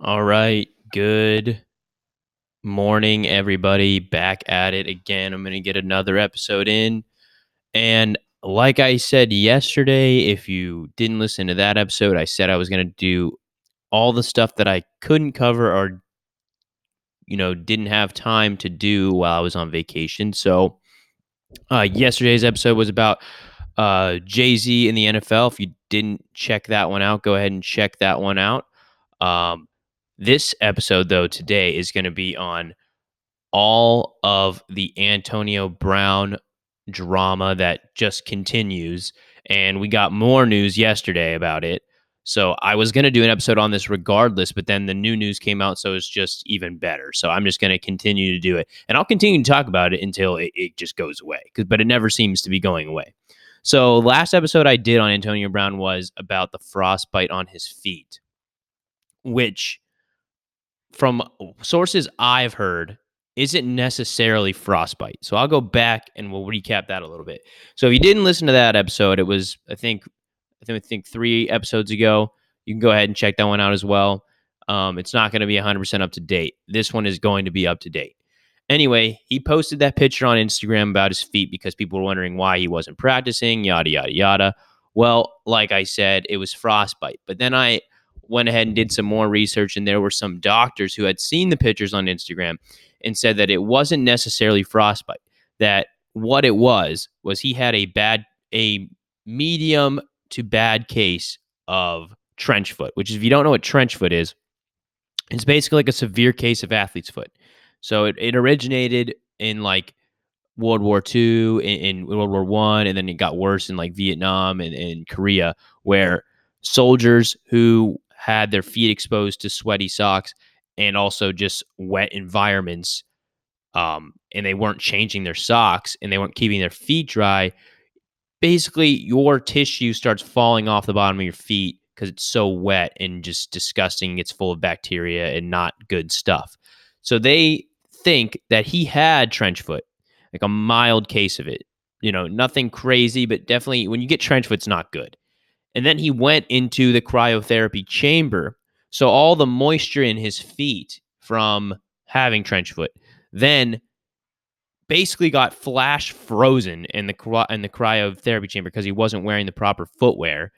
All right. Good morning, everybody. Back at it again. I'm going to get another episode in. And like I said yesterday, if you didn't listen to that episode, I said I was going to do all the stuff that I couldn't cover or, you know, didn't have time to do while I was on vacation. So, uh, yesterday's episode was about uh, Jay Z in the NFL. If you didn't check that one out, go ahead and check that one out. Um, this episode, though, today is going to be on all of the Antonio Brown drama that just continues. And we got more news yesterday about it. So I was going to do an episode on this regardless, but then the new news came out. So it's just even better. So I'm just going to continue to do it. And I'll continue to talk about it until it, it just goes away. But it never seems to be going away. So last episode I did on Antonio Brown was about the frostbite on his feet, which from sources I've heard, isn't necessarily frostbite. So I'll go back and we'll recap that a little bit. So if you didn't listen to that episode, it was I think I think I think three episodes ago. You can go ahead and check that one out as well. Um, it's not going to be 100% up to date. This one is going to be up to date. Anyway, he posted that picture on Instagram about his feet because people were wondering why he wasn't practicing, yada, yada, yada. Well, like I said, it was frostbite. But then I went ahead and did some more research, and there were some doctors who had seen the pictures on Instagram and said that it wasn't necessarily frostbite. That what it was was he had a bad, a medium to bad case of trench foot, which if you don't know what trench foot is, it's basically like a severe case of athlete's foot. So it, it originated in like World War II, in, in World War One, and then it got worse in like Vietnam and, and Korea, where soldiers who had their feet exposed to sweaty socks and also just wet environments um, and they weren't changing their socks and they weren't keeping their feet dry basically your tissue starts falling off the bottom of your feet because it's so wet and just disgusting it's full of bacteria and not good stuff. So they think that he had trench foot like a mild case of it. You know nothing crazy but definitely when you get trench foot it's not good and then he went into the cryotherapy chamber. So all the moisture in his feet from having trench foot then basically got flash frozen in the in the cryotherapy chamber because he wasn't wearing the proper footwear.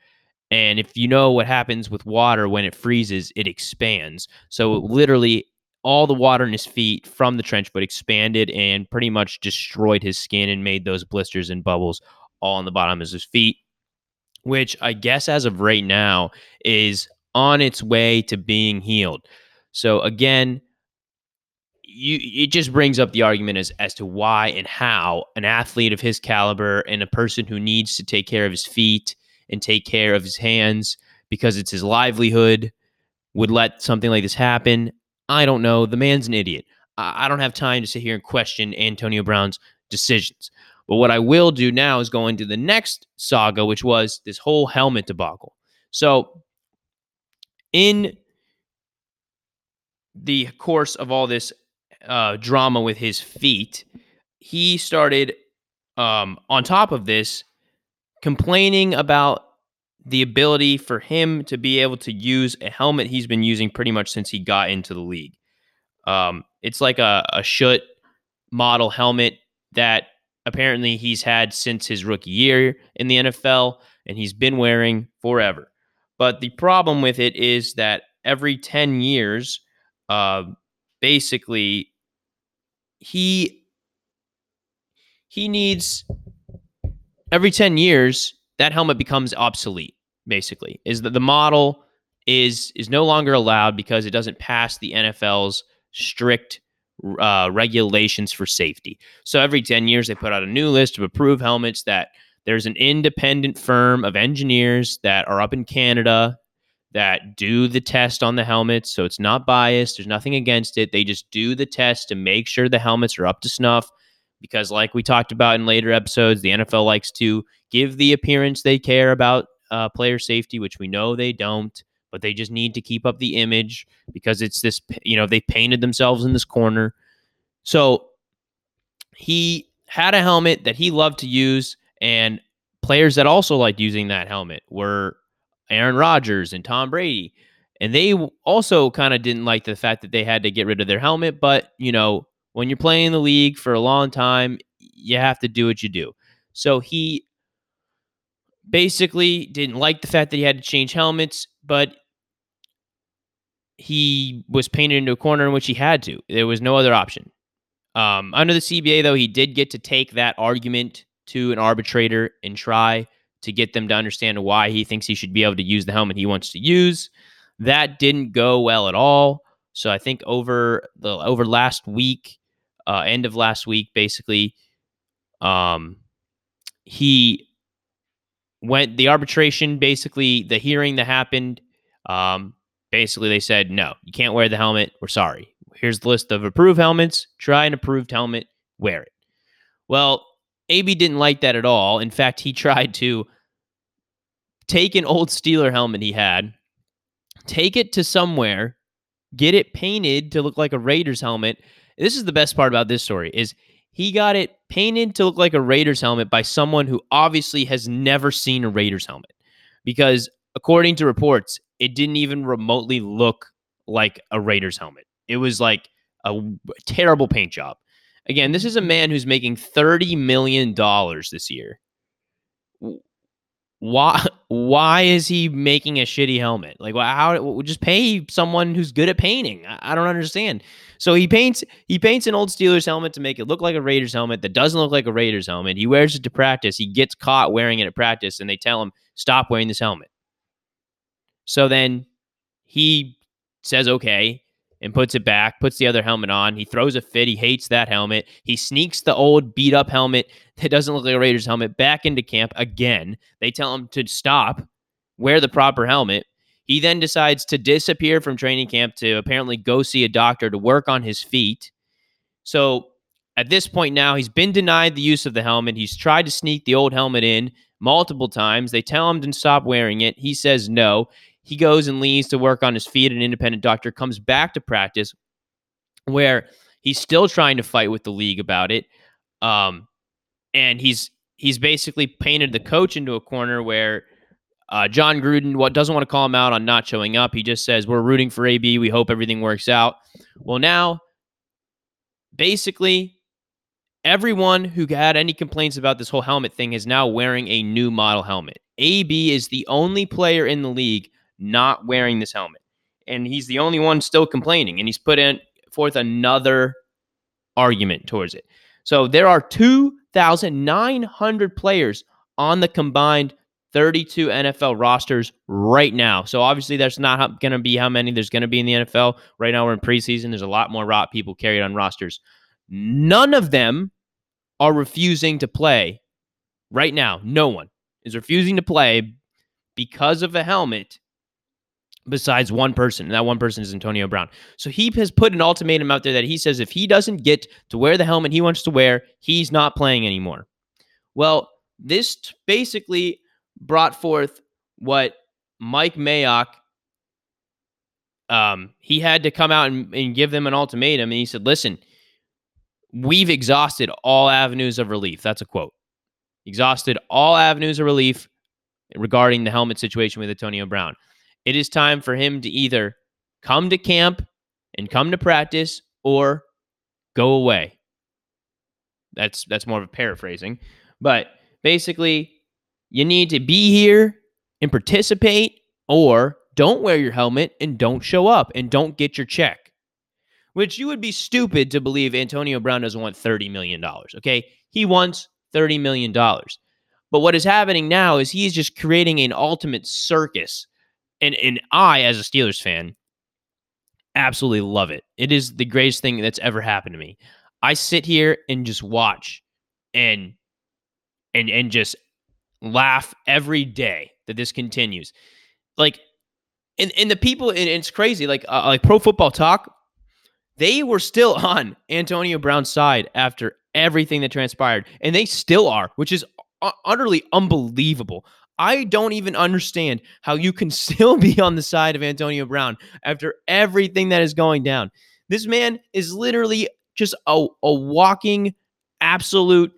And if you know what happens with water when it freezes, it expands. So literally all the water in his feet from the trench foot expanded and pretty much destroyed his skin and made those blisters and bubbles all on the bottom of his feet which I guess as of right now is on its way to being healed. So again, you it just brings up the argument as as to why and how an athlete of his caliber and a person who needs to take care of his feet and take care of his hands because it's his livelihood would let something like this happen. I don't know. The man's an idiot. I, I don't have time to sit here and question Antonio Brown's decisions. But what I will do now is go into the next saga, which was this whole helmet debacle. So, in the course of all this uh, drama with his feet, he started, um, on top of this, complaining about the ability for him to be able to use a helmet he's been using pretty much since he got into the league. Um, it's like a, a Schutt model helmet that apparently he's had since his rookie year in the NFL and he's been wearing forever. But the problem with it is that every 10 years, uh, basically, he he needs every 10 years that helmet becomes obsolete basically is that the model is is no longer allowed because it doesn't pass the NFL's strict uh, regulations for safety. So every 10 years, they put out a new list of approved helmets that there's an independent firm of engineers that are up in Canada that do the test on the helmets. So it's not biased, there's nothing against it. They just do the test to make sure the helmets are up to snuff. Because, like we talked about in later episodes, the NFL likes to give the appearance they care about uh, player safety, which we know they don't but they just need to keep up the image because it's this, you know, they painted themselves in this corner. So he had a helmet that he loved to use, and players that also liked using that helmet were Aaron Rodgers and Tom Brady. And they also kind of didn't like the fact that they had to get rid of their helmet. But, you know, when you're playing in the league for a long time, you have to do what you do. So he basically didn't like the fact that he had to change helmets, but he was painted into a corner in which he had to. There was no other option. Um, under the CBA, though, he did get to take that argument to an arbitrator and try to get them to understand why he thinks he should be able to use the helmet he wants to use. That didn't go well at all. So I think over the over last week, uh, end of last week, basically, um, he went the arbitration. Basically, the hearing that happened. Um, basically, they said no, you can't wear the helmet. We're sorry. Here's the list of approved helmets. Try an approved helmet. Wear it. Well, AB didn't like that at all. In fact, he tried to take an old Steeler helmet he had, take it to somewhere, get it painted to look like a Raiders helmet. This is the best part about this story is he got it painted to look like a Raiders helmet by someone who obviously has never seen a Raiders helmet. Because according to reports, it didn't even remotely look like a Raiders helmet. It was like a terrible paint job. Again, this is a man who's making $30 million this year. Why why is he making a shitty helmet? Like how just pay someone who's good at painting. I, I don't understand. So he paints he paints an old Steelers helmet to make it look like a Raiders helmet that doesn't look like a Raiders helmet. He wears it to practice. He gets caught wearing it at practice and they tell him stop wearing this helmet. So then he says okay and puts it back, puts the other helmet on. He throws a fit. He hates that helmet. He sneaks the old beat up helmet that doesn't look like a Raiders helmet back into camp again. They tell him to stop, wear the proper helmet. He then decides to disappear from training camp to apparently go see a doctor to work on his feet. So at this point now, he's been denied the use of the helmet. He's tried to sneak the old helmet in multiple times. They tell him to stop wearing it. He says no. He goes and leaves to work on his feet. An independent doctor comes back to practice where he's still trying to fight with the league about it. Um, and he's he's basically painted the coach into a corner where uh, Jon Gruden what doesn't want to call him out on not showing up. He just says we're rooting for AB. We hope everything works out. Well, now basically everyone who had any complaints about this whole helmet thing is now wearing a new model helmet. AB is the only player in the league not wearing this helmet. And he's the only one still complaining. And he's put in forth another argument towards it. So there are 2,900 players on the combined 32 NFL rosters right now. So obviously, that's not going to be how many there's going to be in the NFL. Right now, we're in preseason. There's a lot more rot people carried on rosters. None of them are refusing to play right now. No one is refusing to play because of a helmet besides one person, and that one person is Antonio Brown. So he has put an ultimatum out there that he says if he doesn't get to wear the helmet he wants to wear, he's not playing anymore. Well, this basically brought forth what Mike Mayock um, he had to come out and, and give them an ultimatum, and he said, "Listen, we've exhausted all avenues of relief." That's a quote. Exhausted all avenues of relief regarding the helmet situation with Antonio Brown it is time for him to either come to camp and come to practice or go away. That's that's more of a paraphrasing, but basically you need to be here and participate or don't wear your helmet and don't show up and don't get your check. Which you would be stupid to believe Antonio Brown doesn't want $30 million. Okay. He wants $30 million. But what is happening now is he's just creating an ultimate circus and and I as a Steelers fan absolutely love it. It is the greatest thing that's ever happened to me. I sit here and just watch and and and just laugh every day that this continues. Like and and the people and it's crazy like uh, like pro football talk they were still on Antonio Brown's side after everything that transpired and they still are, which is utterly unbelievable. I don't even understand how you can still be on the side of Antonio Brown after everything that is going down. This man is literally just a, a walking absolute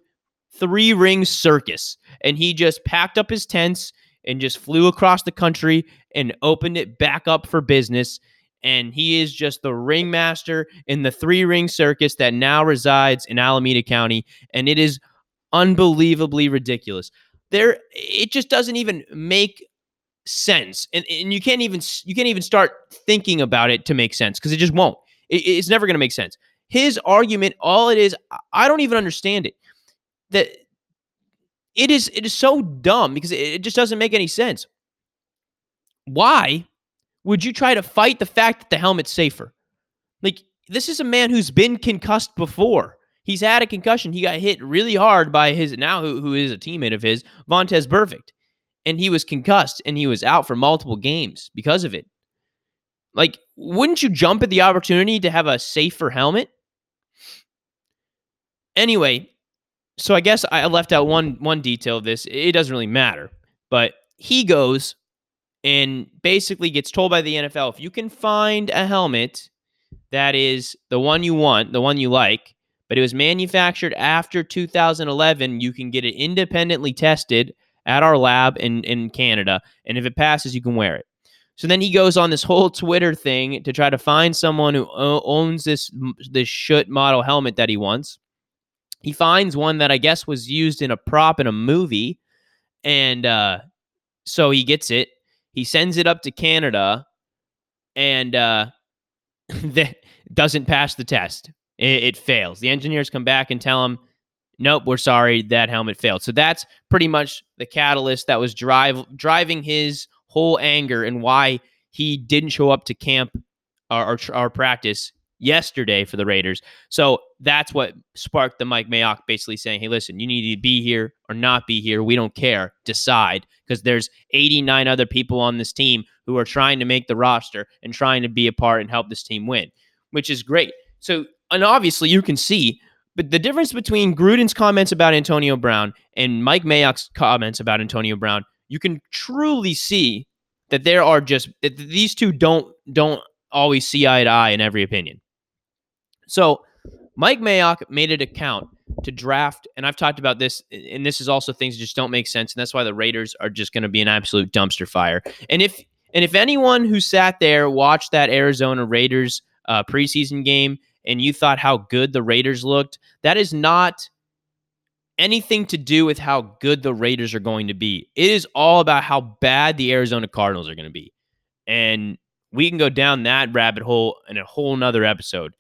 three ring circus. And he just packed up his tents and just flew across the country and opened it back up for business. And he is just the ringmaster in the three ring circus that now resides in Alameda County. And it is unbelievably ridiculous. There, it just doesn't even make sense, and, and you can't even you can't even start thinking about it to make sense because it just won't. It, it's never going to make sense. His argument, all it is, I don't even understand it. That it is it is so dumb because it just doesn't make any sense. Why would you try to fight the fact that the helmet's safer? Like this is a man who's been concussed before. He's had a concussion. He got hit really hard by his now who, who is a teammate of his, Vontaze Burfict. And he was concussed and he was out for multiple games because of it. Like, wouldn't you jump at the opportunity to have a safer helmet? Anyway, so I guess I left out one one detail of this. It doesn't really matter, but he goes and basically gets told by the NFL if you can find a helmet that is the one you want, the one you like, but it was manufactured after 2011, you can get it independently tested at our lab in in Canada, and if it passes, you can wear it. So then he goes on this whole Twitter thing to try to find someone who owns this this Schutt model helmet that he wants. He finds one that I guess was used in a prop in a movie, and uh, so he gets it. He sends it up to Canada, and uh, that doesn't pass the test. It, it fails. The engineers come back and tell him, "Nope, we're sorry, that helmet failed." So that's pretty much the catalyst that was drive driving his whole anger and why he didn't show up to camp or, or practice yesterday for the Raiders. So that's what sparked the Mike Mayock basically saying, hey, listen, you need to be here or not be here. We don't care. Decide. Because there's 89 other people on this team who are trying to make the roster and trying to be a part and help this team win, which is great. So, and obviously you can see, but the difference between Gruden's comments about Antonio Brown and Mike Mayock's comments about Antonio Brown, you can truly see that there are just that these two don't don't always see eye to eye in every opinion. So Mike Mayock made it a count to draft, and I've talked about this, and this is also things that just don't make sense, and that's why the Raiders are just going to be an absolute dumpster fire. And if and if anyone who sat there watched that Arizona Raiders uh, preseason game and you thought how good the Raiders looked, that is not anything to do with how good the Raiders are going to be. It is all about how bad the Arizona Cardinals are going to be. And we can go down that rabbit hole in a whole nother episode.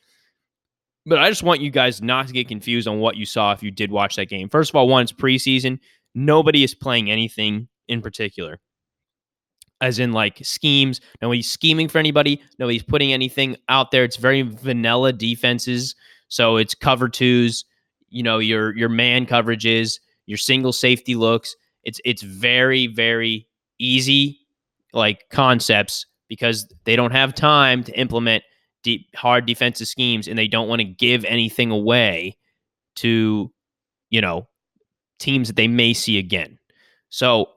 But I just want you guys not to get confused on what you saw if you did watch that game. First of all, one, it's preseason. Nobody is playing anything in particular, as in like schemes. Nobody's scheming for anybody. Nobody's putting anything out there. It's very vanilla defenses. So it's cover twos, you know, your your man coverages, your single safety looks. It's it's very very easy like concepts because they don't have time to implement deep, hard defensive schemes and they don't want to give anything away to, you know, teams that they may see again. So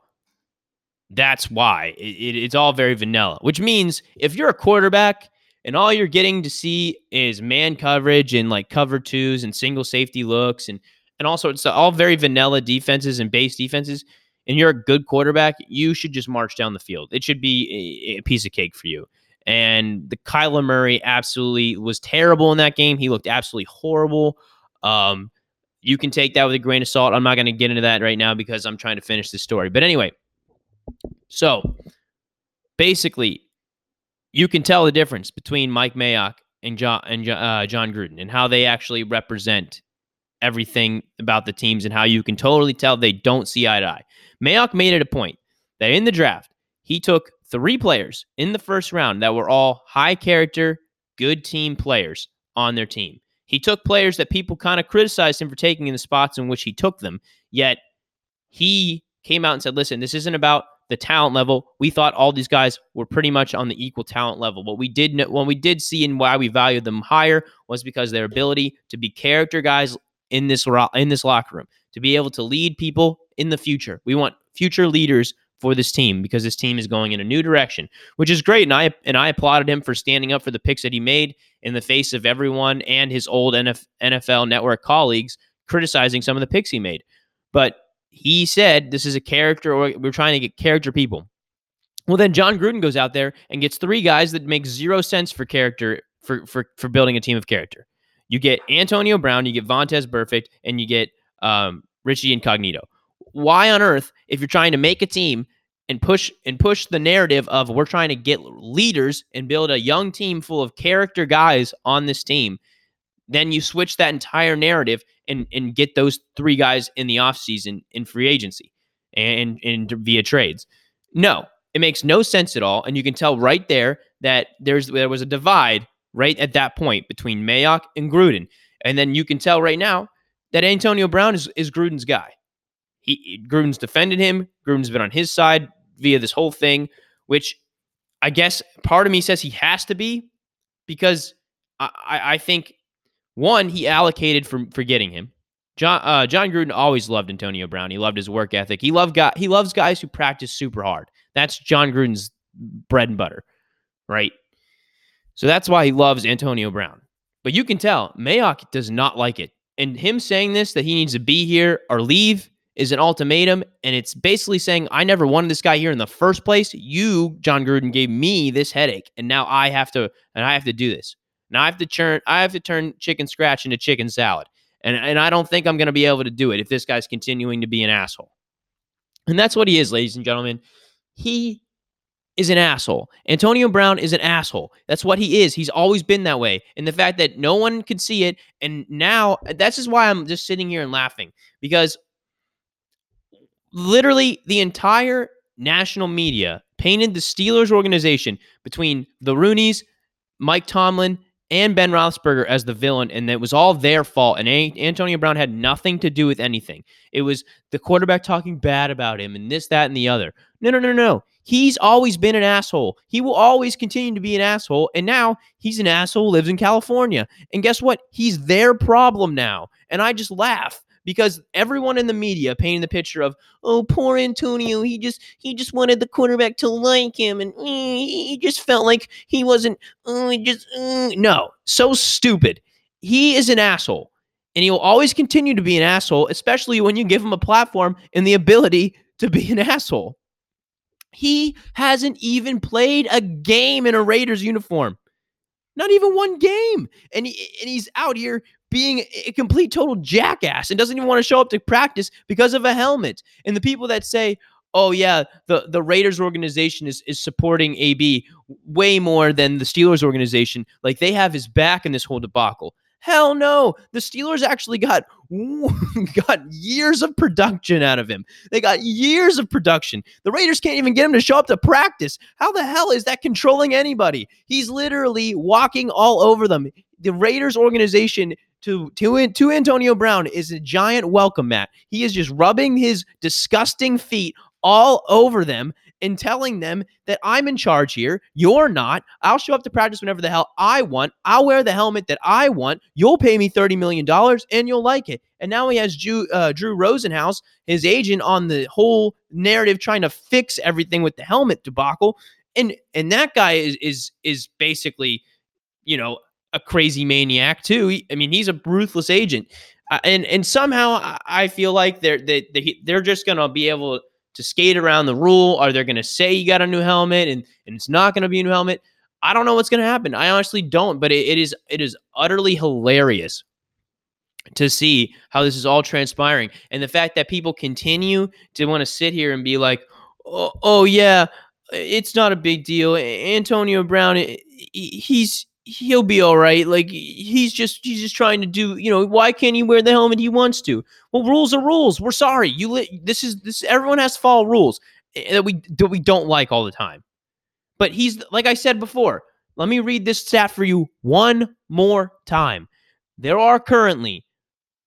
that's why it, it, it's all very vanilla, which means if you're a quarterback and all you're getting to see is man coverage and like cover twos and single safety looks and and also it's all very vanilla defenses and base defenses and you're a good quarterback, you should just march down the field. It should be a, a piece of cake for you. And the Kyler Murray absolutely was terrible in that game. He looked absolutely horrible. Um, you can take that with a grain of salt. I'm not going to get into that right now because I'm trying to finish the story. But anyway, so basically, you can tell the difference between Mike Mayock and John and uh, Jon Gruden and how they actually represent everything about the teams and how you can totally tell they don't see eye to eye. Mayock made it a point that in the draft he took three players in the first round that were all high character, good team players on their team. He took players that people kind of criticized him for taking in the spots in which he took them, yet he came out and said, listen, this isn't about the talent level. We thought all these guys were pretty much on the equal talent level. What we did know, what we did see and why we valued them higher was because their ability to be character guys in this in this locker room, to be able to lead people in the future. We want future leaders for this team because this team is going in a new direction, which is great. And I and I applauded him for standing up for the picks that he made in the face of everyone and his old NFL Network colleagues criticizing some of the picks he made. But he said this is a character, we're trying to get character people. Well, then Jon Gruden goes out there and gets three guys that make zero sense for character for for for building a team of character. You get Antonio Brown, you get Vontaze Burfict, and you get um, Richie Incognito. Why on earth, if you're trying to make a team and push and push the narrative of we're trying to get leaders and build a young team full of character guys on this team, then you switch that entire narrative and and get those three guys in the offseason in free agency and, and via trades. No, it makes no sense at all. And you can tell right there that there's there was a divide right at that point between Mayock and Gruden. And then you can tell right now that Antonio Brown is, is Gruden's guy. He Gruden's defended him. Gruden's been on his side via this whole thing, which I guess part of me says he has to be because I, I think one, he allocated for, for getting him. John uh, Jon Gruden always loved Antonio Brown. He loved his work ethic. He loved guy, he loves guys who practice super hard. That's Jon Gruden's bread and butter, right? So that's why he loves Antonio Brown. But you can tell Mayock does not like it. And him saying this that he needs to be here or leave is an ultimatum. And it's basically saying, I never wanted this guy here in the first place. You, Jon Gruden, gave me this headache. And now I have to and I have to do this. I have to turn I have to turn chicken scratch into chicken salad. And and I don't think I'm gonna be able to do it if this guy's continuing to be an asshole. And that's what he is, ladies and gentlemen. He is an asshole. Antonio Brown is an asshole. That's what he is. He's always been that way. And the fact that no one can see it, and now that's just why I'm just sitting here and laughing because literally the entire national media painted the Steelers organization between the Rooneys, Mike Tomlin, and Ben Roethlisberger as the villain, and it was all their fault. And a- Antonio Brown had nothing to do with anything. It was the quarterback talking bad about him and this, that, and the other. No, no, no, no. He's always been an asshole. He will always continue to be an asshole. And now he's an asshole, lives in California. And guess what? He's their problem now. And I just laugh because everyone in the media painting the picture of oh poor Antonio he just he just wanted the quarterback to like him and mm, he just felt like he wasn't oh just mm. no so stupid. He is an asshole and he will always continue to be an asshole especially when you give him a platform and the ability to be an asshole. He hasn't even played a game in a Raiders uniform. Not even one game and, he, and he's out here being a complete total jackass and doesn't even want to show up to practice because of a helmet. And the people that say, "Oh yeah, the the Raiders organization is is supporting AB way more than the Steelers organization," like they have his back in this whole debacle. Hell no. The Steelers actually got got years of production out of him. They got years of production. The Raiders can't even get him to show up to practice. How the hell is that controlling anybody? He's literally walking all over them. The Raiders organization to to to Antonio Brown is a giant welcome mat. He is just rubbing his disgusting feet all over them and telling them that I'm in charge here. You're not. I'll show up to practice whenever the hell I want. I'll wear the helmet that I want. You'll pay me $30 million and you'll like it. And now he has Drew, uh, Drew Rosenhaus, his agent, on the whole narrative trying to fix everything with the helmet debacle. And and that guy is is is basically, you know, a crazy maniac too. He, I mean, he's a ruthless agent. Uh, and and somehow I feel like they're they, they they're just gonna be able to skate around the rule? Are they to say you got a new helmet and, and it's not to be a new helmet? I don't know what's to happen. I honestly don't, but it, it is it is utterly hilarious to see how this is all transpiring and the fact that people continue to want to sit here and be like, oh, oh yeah, it's not a big deal. Antonio Brown, he's he'll be all right. Like he's just he's just trying to do. You know, why can't he wear the helmet he wants to? Well, rules are rules. We're sorry. You li- this is this. Everyone has to follow rules eh, that we that we don't like all the time. But he's like I said before. Let me read this stat for you one more time. There are currently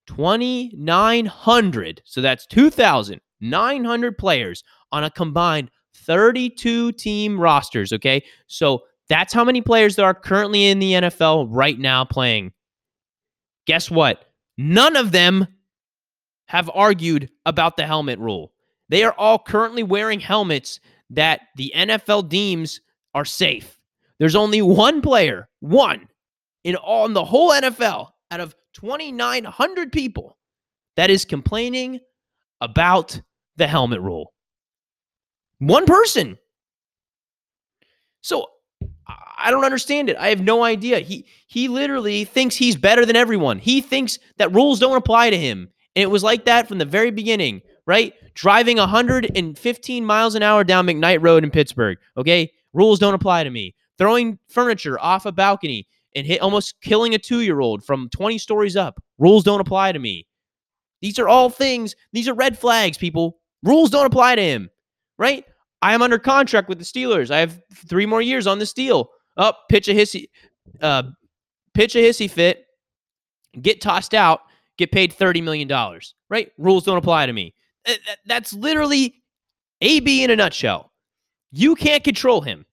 2,900, so that's 2,900 players on a combined 32 team rosters. Okay. So that's how many players there are currently in the NFL right now playing. Guess what? None of them have argued about the helmet rule. They are all currently wearing helmets that the NFL deems are safe. There's only one player, one in all in the whole NFL out of 2,900 people that is complaining about the helmet rule. One person. So I don't understand it. I have no idea. He he literally thinks he's better than everyone. He thinks that rules don't apply to him. And it was like that from the very beginning, right? Driving 115 miles an hour down McKnight Road in Pittsburgh. Okay. Rules don't apply to me. Throwing furniture off a balcony and hit almost killing a two year old from 20 stories up. Rules don't apply to me. These are all things, these are red flags, people. Rules don't apply to him, right? I am under contract with the Steelers. I have three more years on this deal. Up, oh, pitch a hissy, uh, pitch a hissy fit, get tossed out, get paid $30 million, right? Rules don't apply to me. That's literally AB in a nutshell. You can't control him.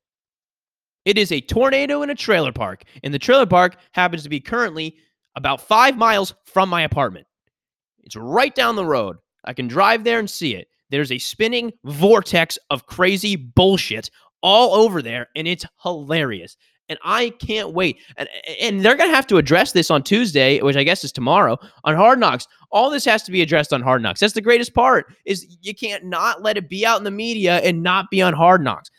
It is a tornado in a trailer park, and the trailer park happens to be currently about five miles from my apartment. It's right down the road. I can drive there and see it. There's a spinning vortex of crazy bullshit all over there, and it's hilarious. And I can't wait. And, and they're going to have to address this on Tuesday, which I guess is tomorrow, on Hard Knocks. All this has to be addressed on Hard Knocks. That's the greatest part is you can't not let it be out in the media and not be on Hard Knocks.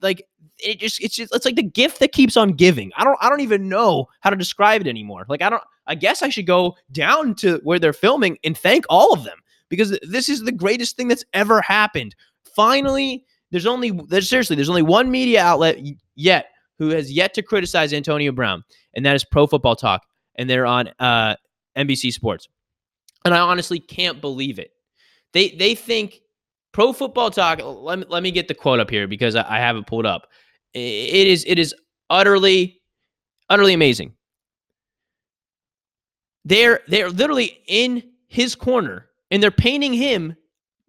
Like it just it's just it's like the gift that keeps on giving. I don't I don't even know how to describe it anymore. Like I don't I guess I should go down to where they're filming and thank all of them because this is the greatest thing that's ever happened. Finally, there's only there's seriously there's only one media outlet yet who has yet to criticize Antonio Brown, and that is Pro Football Talk, and they're on uh, NBC Sports. And I honestly can't believe it. They they think Pro Football Talk. Let me let me get the quote up here because I, I have it pulled up. It is it is utterly utterly amazing. They're they're literally in his corner and they're painting him.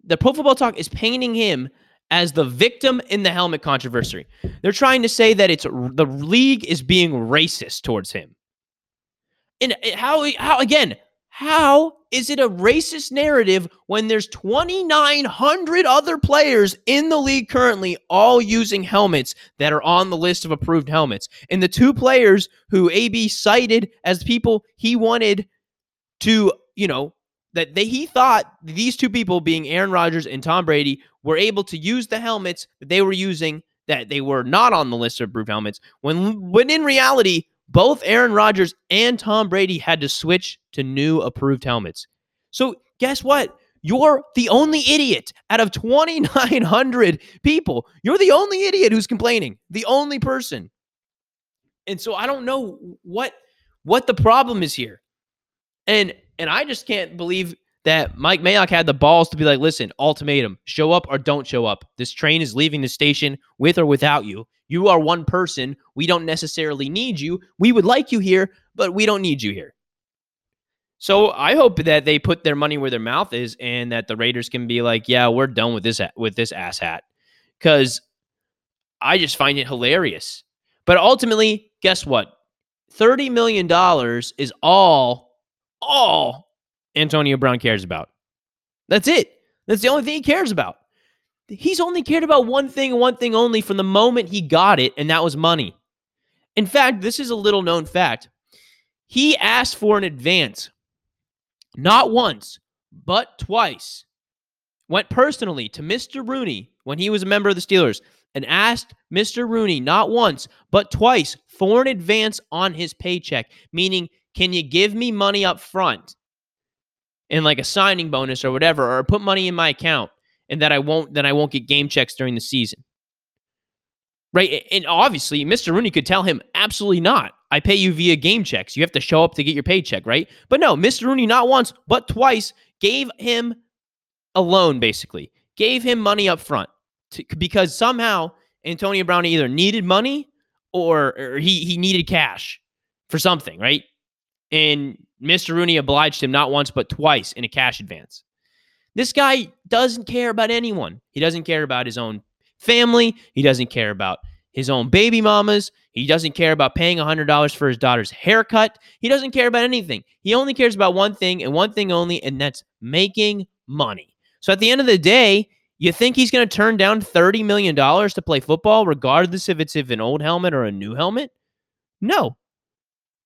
The Pro Football Talk is painting him as the victim in the helmet controversy. They're trying to say that it's the league is being racist towards him. And eh, how eh, how again, how is it a racist narrative when there's 2900 other players in the league currently all using helmets that are on the list of approved helmets? And the two players who AB cited as people he wanted to, you know, that they he thought these two people being Aaron Rodgers and Tom Brady were able to use the helmets that they were using that they were not on the list of approved helmets when when in reality both Aaron Rodgers and Tom Brady had to switch to new approved helmets. So, guess what? You're the only idiot out of 2,900 people. You're the only idiot who's complaining, the only person. And so I don't know what what the problem is here. And and I just can't believe that Mike Mayock had the balls to be like, listen, ultimatum, show up or don't show up. This train is leaving the station with or without you. You are one person. We don't necessarily need you. We would like you here, but we don't need you here. So I hope that they put their money where their mouth is, and that the Raiders can be like, "Yeah, we're done with this with this ass hat," because I just find it hilarious. But ultimately, guess what? Thirty million dollars is all all Antonio Brown cares about. That's it. That's the only thing he cares about. He's only cared about one thing one thing only from the moment he got it, and that was money. In fact, this is a little known fact. He asked for an advance, not once, but twice. Went personally to Mr. Rooney when he was a member of the Steelers and asked Mr. Rooney not once, but twice for an advance on his paycheck, meaning, can you give me money up front and like a signing bonus or whatever, or put money in my account? and that I won't that I won't get game checks during the season. Right? And obviously, Mr. Rooney could tell him, absolutely not. I pay you via game checks. You have to show up to get your paycheck, right? But no, Mr. Rooney not once, but twice gave him a loan, basically. Gave him money up front to, because somehow Antonio Brown either needed money or, or he, he needed cash for something, right? And Mr. Rooney obliged him not once, but twice in a cash advance. This guy doesn't care about anyone. He doesn't care about his own family. He doesn't care about his own baby mamas. He doesn't care about paying $100 for his daughter's haircut. He doesn't care about anything. He only cares about one thing and one thing only, and that's making money. So at the end of the day, you think he's going to turn down $30 million to play football, regardless if it's if an old helmet or a new helmet? No,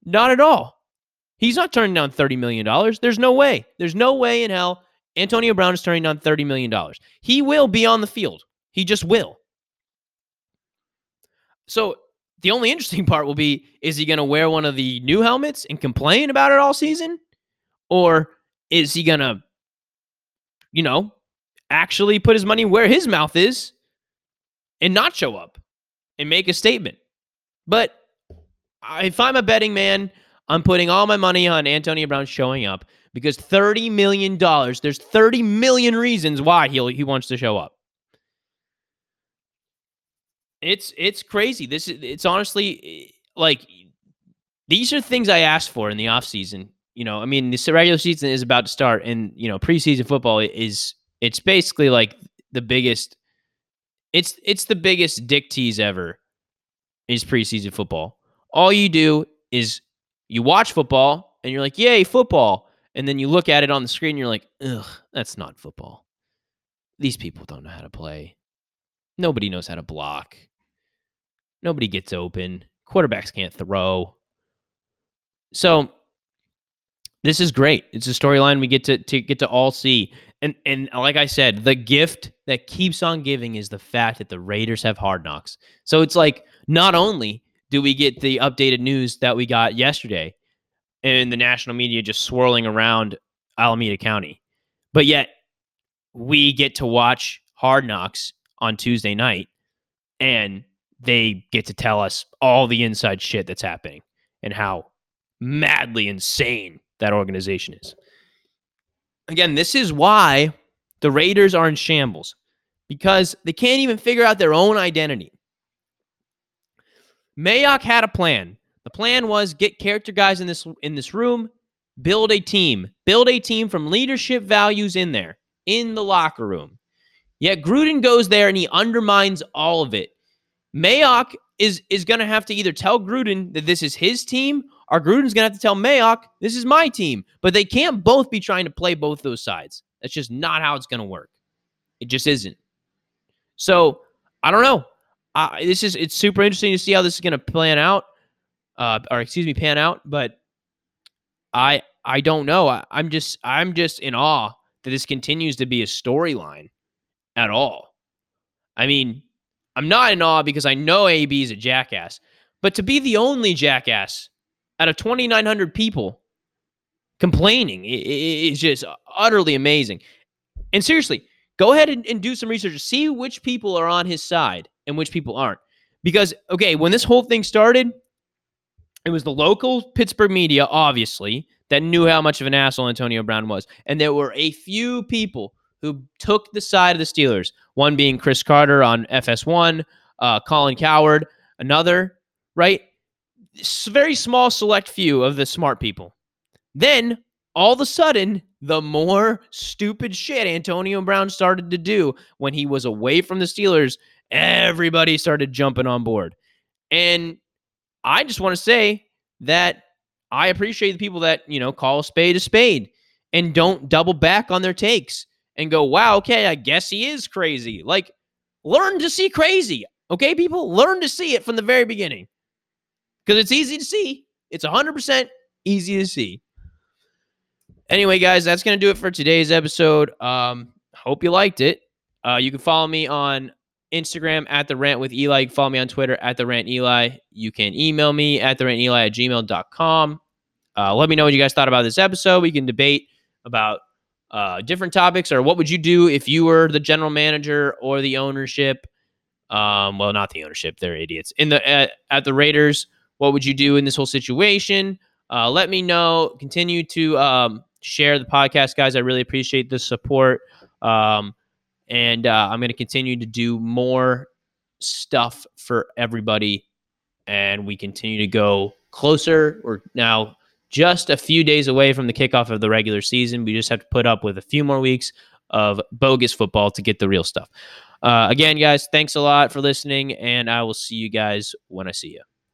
not at all. He's not turning down $30 million. There's no way. There's no way in hell Antonio Brown is turning down $30 million. He will be on the field. He just will. So the only interesting part will be is he going to wear one of the new helmets and complain about it all season? Or is he going to, you know, actually put his money where his mouth is and not show up and make a statement? But if I'm a betting man, I'm putting all my money on Antonio Brown showing up because $30 million, there's 30 million reasons why he he wants to show up. It's it's crazy. This is it's honestly like these are things I asked for in the offseason. You know, I mean, the regular season is about to start and, you know, preseason football is it's basically like the biggest it's it's the biggest dick tease ever is preseason football. All you do is you watch football and you're like, yay, football. And then you look at it on the screen and you're like, ugh, that's not football. These people don't know how to play. Nobody knows how to block. Nobody gets open. Quarterbacks can't throw. So this is great. It's a storyline we get to, to get to all see. And and like I said, the gift that keeps on giving is the fact that the Raiders have hard knocks. So it's like not only do we get the updated news that we got yesterday and the national media just swirling around Alameda County, but yet we get to watch Hard Knocks on Tuesday night and they get to tell us all the inside shit that's happening and how madly insane that organization is. Again, this is why the Raiders are in shambles because they can't even figure out their own identity. Mayock had a plan. The plan was get character guys in this in this room, build a team, build a team from leadership values in there in the locker room. Yet Gruden goes there and he undermines all of it. Mayock is is going to have to either tell Gruden that this is his team or Gruden's going to have to tell Mayock this is my team. But they can't both be trying to play both those sides. That's just not how it's going to work. It just isn't. So I don't know. This is it's super interesting to see how this is going to plan out, uh, or excuse me, pan out. But I I don't know. I, I'm just I'm just in awe that this continues to be a storyline at all. I mean, I'm not in awe because I know AB is a jackass, but to be the only jackass out of 2,900 people complaining is just utterly amazing. And seriously, go ahead and, and do some research. See which people are on his side and which people aren't. Because, okay, when this whole thing started, it was the local Pittsburgh media, obviously, that knew how much of an asshole Antonio Brown was. And there were a few people who took the side of the Steelers, one being Cris Carter on FS1, uh, Colin Cowherd, another, right? Very small, select few of the smart people. Then all of a sudden, the more stupid shit Antonio Brown started to do when he was away from the Steelers, everybody started jumping on board. And I just want to say that I appreciate the people that, you know, call a spade a spade and don't double back on their takes and go, wow, okay, I guess he is crazy. Like, learn to see crazy. Okay, people, learn to see it from the very beginning because it's easy to see. It's 100% easy to see. Anyway, guys, that's going to do it for today's episode. Um, hope you liked it. Uh, you can follow me on Instagram at the rant with Eli. follow me on Twitter at the rant Eli. You can email me at the rant Eli at gmail.com. Uh, let me know what you guys thought about this episode. We can debate about uh, different topics or what would you do if you were the general manager or the ownership? Um, well, not the ownership; they're idiots. In the at, at the Raiders, what would you do in this whole situation? Uh, let me know. Continue to um, share the podcast, guys. I really appreciate the support. Um, and uh, I'm going to continue to do more stuff for everybody. And we continue to go closer. We're now just a few days away from the kickoff of the regular season. We just have to put up with a few more weeks of bogus football to get the real stuff. Uh, again, guys, thanks a lot for listening, and I will see you guys when I see you.